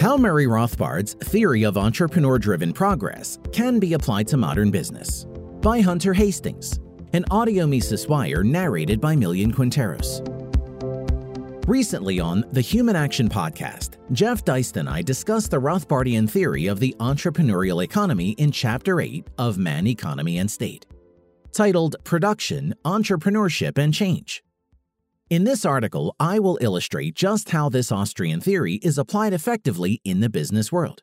How Murray Rothbard's theory of entrepreneur driven progress can be applied to modern business by Hunter Hastings, an audio Mises Wire narrated by Millian Quinteros. Recently on the Human Action Podcast, Jeff Deist and I discussed the Rothbardian theory of the entrepreneurial economy in Chapter 8 of Man, Economy, and State, titled Production, Entrepreneurship, and Change. In this article, I will illustrate just how this Austrian theory is applied effectively in the business world.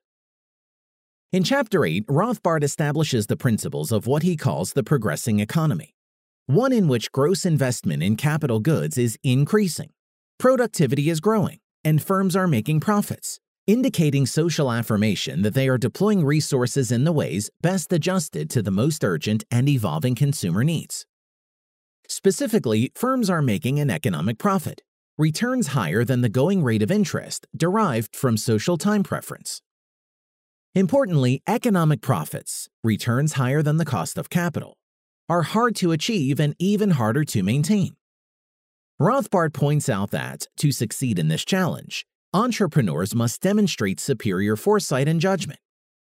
In Chapter 8, Rothbard establishes the principles of what he calls the progressing economy, one in which gross investment in capital goods is increasing, productivity is growing, and firms are making profits, indicating social affirmation that they are deploying resources in the ways best adjusted to the most urgent and evolving consumer needs. Specifically, firms are making an economic profit, returns higher than the going rate of interest derived from social time preference. Importantly, economic profits, returns higher than the cost of capital, are hard to achieve and even harder to maintain. Rothbard points out that, to succeed in this challenge, entrepreneurs must demonstrate superior foresight and judgment,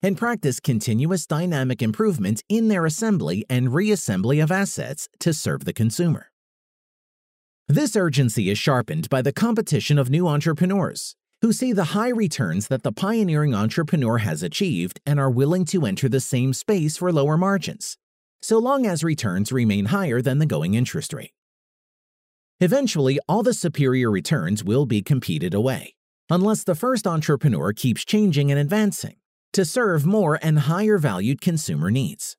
and practice continuous dynamic improvement in their assembly and reassembly of assets to serve the consumer. This urgency is sharpened by the competition of new entrepreneurs who see the high returns that the pioneering entrepreneur has achieved and are willing to enter the same space for lower margins, so long as returns remain higher than the going interest rate. Eventually, all the superior returns will be competed away, unless the first entrepreneur keeps changing and advancing to serve more and higher valued consumer needs.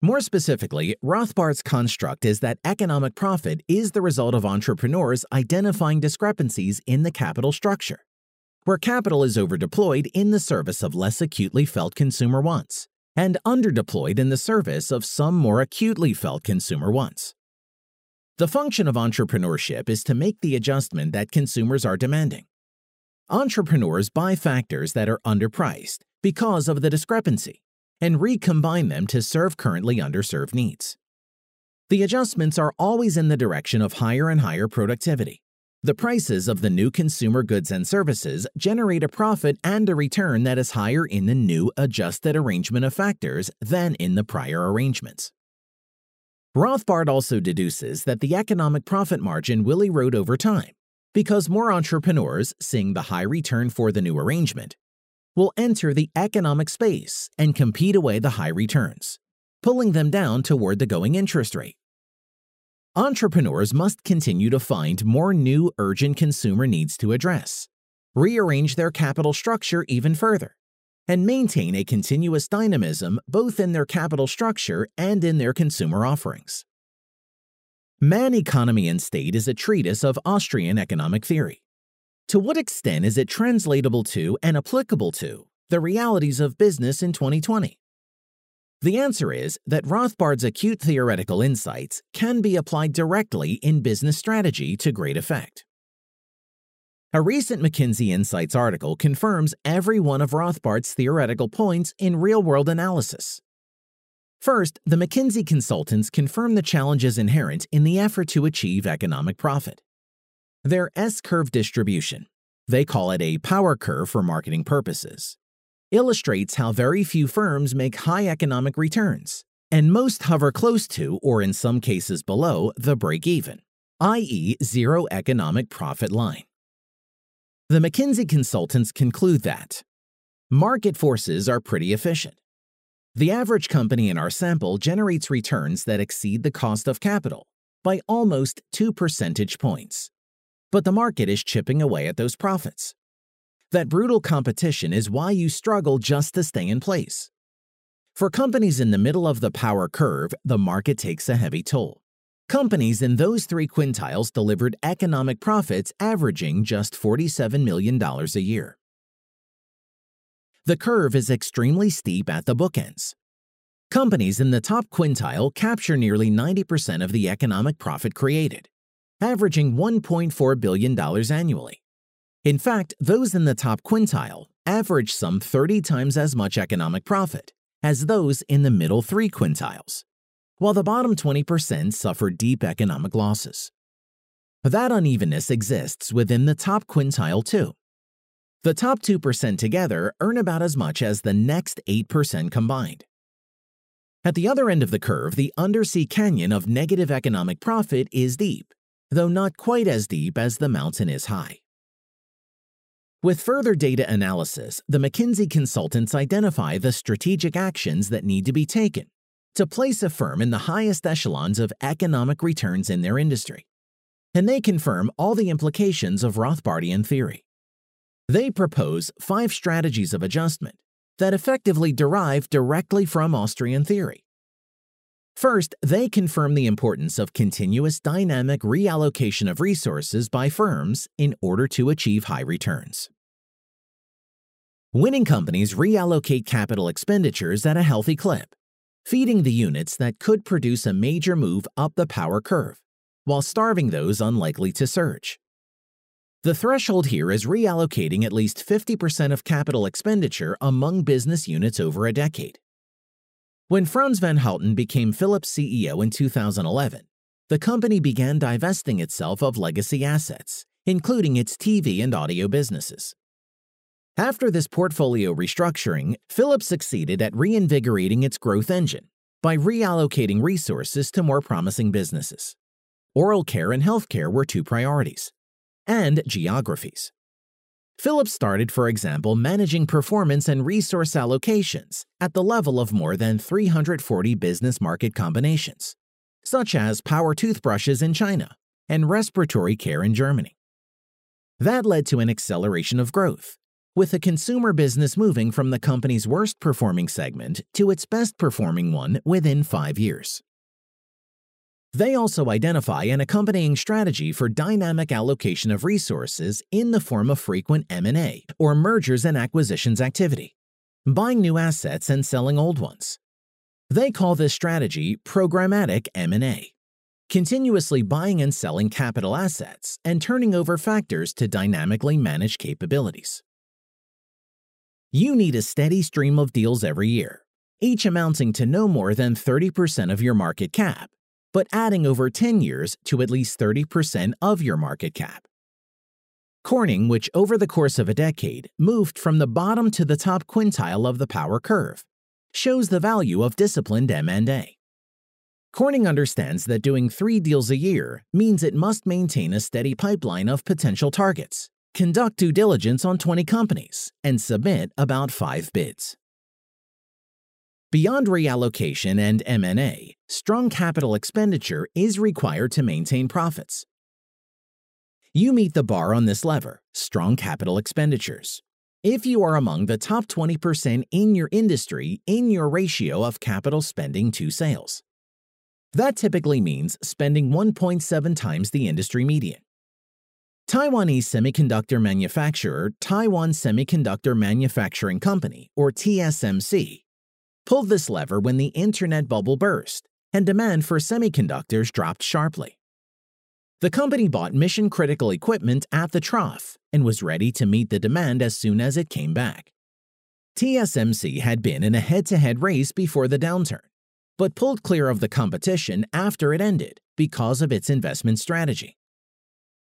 More specifically, Rothbard's construct is that economic profit is the result of entrepreneurs identifying discrepancies in the capital structure, where capital is overdeployed in the service of less acutely felt consumer wants and underdeployed in the service of some more acutely felt consumer wants. The function of entrepreneurship is to make the adjustment that consumers are demanding entrepreneurs buy factors that are underpriced because of the discrepancy and recombine them to serve currently underserved needs. The adjustments are always in the direction of higher and higher productivity. The prices of the new consumer goods and services generate a profit and a return that is higher in the new adjusted arrangement of factors than in the prior arrangements. Rothbard also deduces that the economic profit margin will erode over time because more entrepreneurs, seeing the high return for the new arrangement, will enter the economic space and compete away the high returns, pulling them down toward the going interest rate. Entrepreneurs must continue to find more new urgent consumer needs to address, rearrange their capital structure even further, and maintain a continuous dynamism both in their capital structure and in their consumer offerings. Man, Economy, and State is a treatise of Austrian economic theory. To what extent is it translatable to and applicable to the realities of business in 2020? The answer is that Rothbard's acute theoretical insights can be applied directly in business strategy to great effect. A recent McKinsey Insights article confirms every one of Rothbard's theoretical points in real world analysis. First, the McKinsey consultants confirm the challenges inherent in the effort to achieve economic profit. Their S curve distribution, they call it a power curve for marketing purposes, illustrates how very few firms make high economic returns, and most hover close to, or in some cases below, the break even, i.e., zero economic profit line. The McKinsey consultants conclude that market forces are pretty efficient the average company in our sample generates returns that exceed the cost of capital by almost 2 percentage points. But the market is chipping away at those profits. That brutal competition is why you struggle just to stay in place. For companies in the middle of the power curve, the market takes a heavy toll. Companies in those three quintiles delivered economic profits averaging just $47 million a year. The curve is extremely steep at the bookends. Companies in the top quintile capture nearly 90% of the economic profit created, averaging $1.4 billion annually. In fact, those in the top quintile average some 30 times as much economic profit as those in the middle three quintiles, while the bottom 20% suffer deep economic losses. That unevenness exists within the top quintile too. The top 2% together earn about as much as the next 8% combined. At the other end of the curve, the undersea canyon of negative economic profit is deep, though not quite as deep as the mountain is high. With further data analysis, the McKinsey consultants identify the strategic actions that need to be taken to place a firm in the highest echelons of economic returns in their industry. And they confirm all the implications of Rothbardian theory. They propose five strategies of adjustment that effectively derive directly from Austrian theory. First, they confirm the importance of continuous dynamic reallocation of resources by firms in order to achieve high returns. Winning companies reallocate capital expenditures at a healthy clip, feeding the units that could produce a major move up the power curve, while starving those unlikely to surge. The threshold here is reallocating at least 50% of capital expenditure among business units over a decade. When Frans van Houten became Philips CEO in 2011, the company began divesting itself of legacy assets, including its TV and audio businesses. After this portfolio restructuring, Philips succeeded at reinvigorating its growth engine by reallocating resources to more promising businesses. Oral care and healthcare were two priorities and geographies. Philips started, for example, managing performance and resource allocations at the level of more than 340 business market combinations, such as power toothbrushes in China and respiratory care in Germany. That led to an acceleration of growth, with the consumer business moving from the company's worst performing segment to its best performing one within five years. They also identify an accompanying strategy for dynamic allocation of resources in the form of frequent M&A or mergers and acquisitions activity, buying new assets and selling old ones. They call this strategy programmatic M&A, continuously buying and selling capital assets and turning over factors to dynamically manage capabilities. You need a steady stream of deals every year, each amounting to no more than 30% of your market cap but adding over 10 years to at least 30% of your market cap. Corning, which over the course of a decade moved from the bottom to the top quintile of the power curve, shows the value of disciplined M&A. Corning understands that doing three deals a year means it must maintain a steady pipeline of potential targets, conduct due diligence on 20 companies, and submit about five bids. Beyond reallocation and M&A, strong capital expenditure is required to maintain profits. You meet the bar on this lever, strong capital expenditures. If you are among the top 20% in your industry in your ratio of capital spending to sales. That typically means spending 1.7 times the industry median. Taiwanese semiconductor manufacturer Taiwan Semiconductor Manufacturing Company, or TSMC, pulled this lever when the internet bubble burst and demand for semiconductors dropped sharply. The company bought mission critical equipment at the trough and was ready to meet the demand as soon as it came back. TSMC had been in a head to head race before the downturn, but pulled clear of the competition after it ended because of its investment strategy.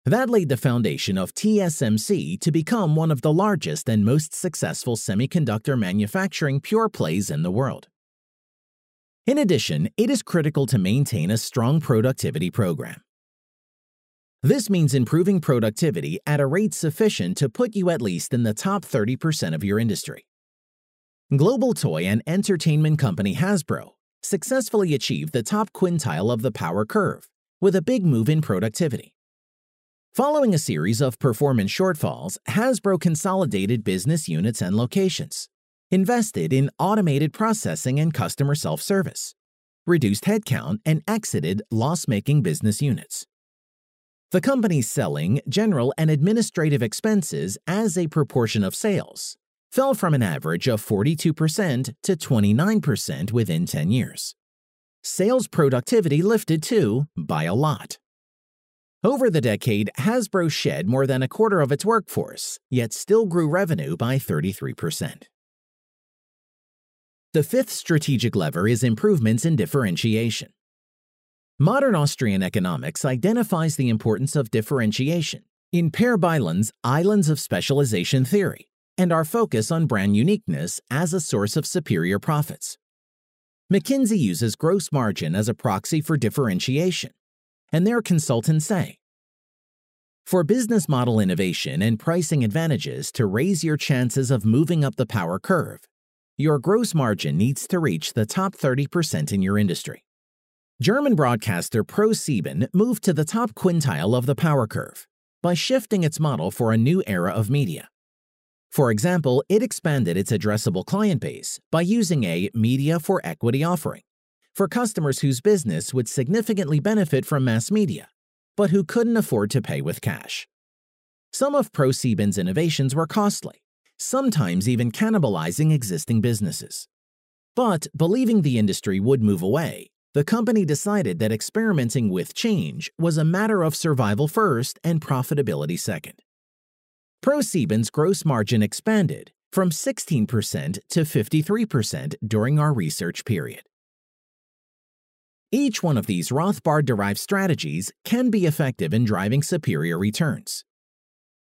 That laid the foundation of TSMC to become one of the largest and most successful semiconductor manufacturing pure plays in the world. In addition, it is critical to maintain a strong productivity program. This means improving productivity at a rate sufficient to put you at least in the top 30% of your industry. Global toy and entertainment company Hasbro successfully achieved the top quintile of the power curve with a big move in productivity. Following a series of performance shortfalls, Hasbro consolidated business units and locations, invested in automated processing and customer self service, reduced headcount, and exited loss making business units. The company's selling, general, and administrative expenses as a proportion of sales fell from an average of 42% to 29% within 10 years. Sales productivity lifted too by a lot. Over the decade, Hasbro shed more than a quarter of its workforce, yet still grew revenue by 33%. The fifth strategic lever is improvements in differentiation. Modern Austrian economics identifies the importance of differentiation in Per Bylund's Islands of Specialization theory and our focus on brand uniqueness as a source of superior profits. McKinsey uses gross margin as a proxy for differentiation, and their consultants say For business model innovation and pricing advantages to raise your chances of moving up the power curve, your gross margin needs to reach the top 30% in your industry. German broadcaster ProSieben moved to the top quintile of the power curve by shifting its model for a new era of media. For example, it expanded its addressable client base by using a media for equity offering for customers whose business would significantly benefit from mass media, but who couldn't afford to pay with cash. Some of ProSieben's innovations were costly, sometimes even cannibalizing existing businesses. But believing the industry would move away, the company decided that experimenting with change was a matter of survival first and profitability second. ProSieben's gross margin expanded from 16% to 53% during our research period. Each one of these Rothbard derived strategies can be effective in driving superior returns.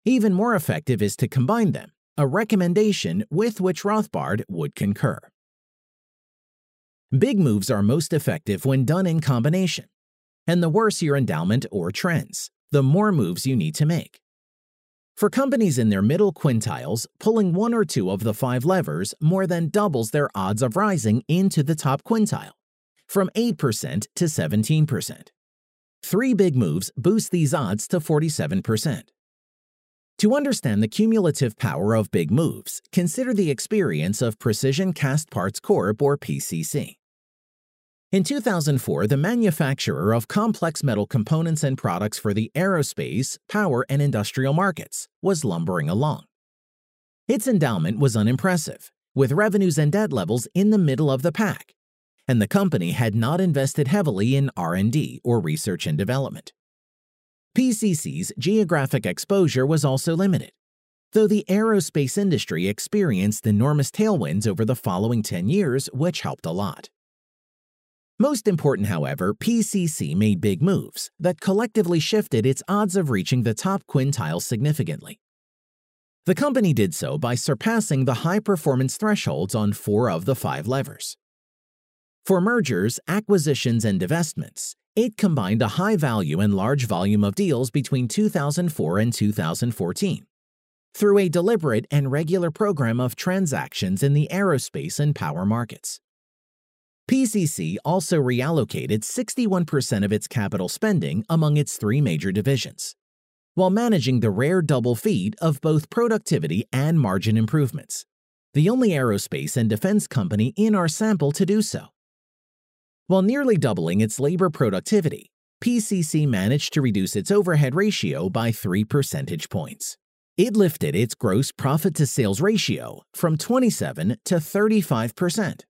Even more effective is to combine them, a recommendation with which Rothbard would concur. Big moves are most effective when done in combination. And the worse your endowment or trends, the more moves you need to make. For companies in their middle quintiles, pulling one or two of the five levers more than doubles their odds of rising into the top quintile, from 8% to 17%. Three big moves boost these odds to 47%. To understand the cumulative power of big moves, consider the experience of Precision Castparts Corp. or PCC. In 2004, the manufacturer of complex metal components and products for the aerospace, power, and industrial markets was lumbering along. Its endowment was unimpressive, with revenues and debt levels in the middle of the pack, and the company had not invested heavily in R&D or research and development. PCC's geographic exposure was also limited, though the aerospace industry experienced enormous tailwinds over the following 10 years, which helped a lot. Most important, however, PCC made big moves that collectively shifted its odds of reaching the top quintile significantly. The company did so by surpassing the high performance thresholds on four of the five levers. For mergers, acquisitions, and divestments, it combined a high value and large volume of deals between 2004 and 2014 through a deliberate and regular program of transactions in the aerospace and power markets. PCC also reallocated 61% of its capital spending among its three major divisions, while managing the rare double feed of both productivity and margin improvements, the only aerospace and defense company in our sample to do so. While nearly doubling its labor productivity, PCC managed to reduce its overhead ratio by 3 percentage points. It lifted its gross profit to sales ratio from 27 to 35 percent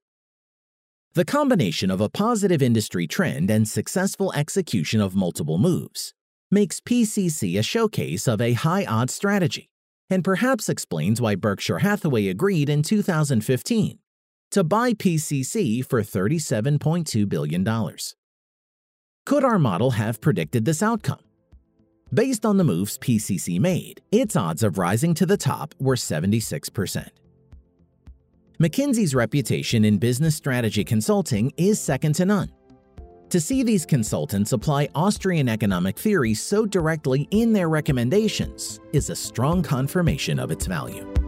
the combination of a positive industry trend and successful execution of multiple moves makes PCC a showcase of a high odds strategy, and perhaps explains why Berkshire Hathaway agreed in 2015 to buy PCC for $37.2 billion. Could our model have predicted this outcome? Based on the moves PCC made, its odds of rising to the top were 76%. McKinsey's reputation in business strategy consulting is second to none. To see these consultants apply Austrian economic theory so directly in their recommendations is a strong confirmation of its value.